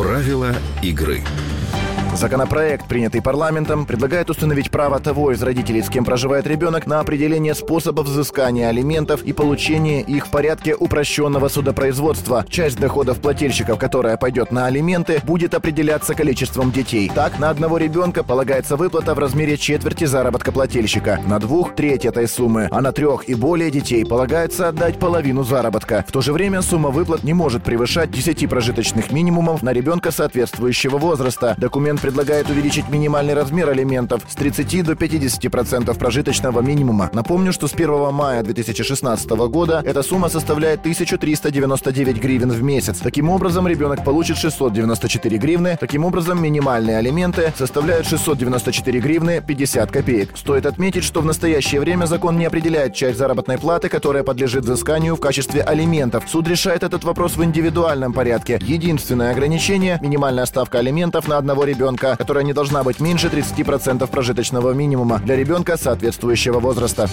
Правила игры. Законопроект, принятый парламентом, предлагает установить право того из родителей, с кем проживает ребенок, на определение способов взыскания алиментов и получения их в порядке упрощенного судопроизводства. Часть доходов плательщиков, которая пойдет на алименты, будет определяться количеством детей. Так, на одного ребенка полагается выплата в размере четверти заработка плательщика, на двух – треть этой суммы, а на трех и более детей полагается отдать половину заработка. В то же время сумма выплат не может превышать 10 прожиточных минимумов на ребенка соответствующего возраста. Документ предлагает увеличить минимальный размер алиментов с 30 до 50% прожиточного минимума. Напомню, что с 1 мая 2016 года эта сумма составляет 1399 гривен в месяц. Таким образом, ребенок получит 694 гривны. Таким образом, минимальные алименты составляют 694 гривны 50 копеек. Стоит отметить, что в настоящее время закон не определяет часть заработной платы, которая подлежит взысканию в качестве алиментов. Суд решает этот вопрос в индивидуальном порядке. Единственное ограничение – минимальная ставка алиментов на одного ребенка ребенка, которая не должна быть меньше 30% прожиточного минимума для ребенка соответствующего возраста.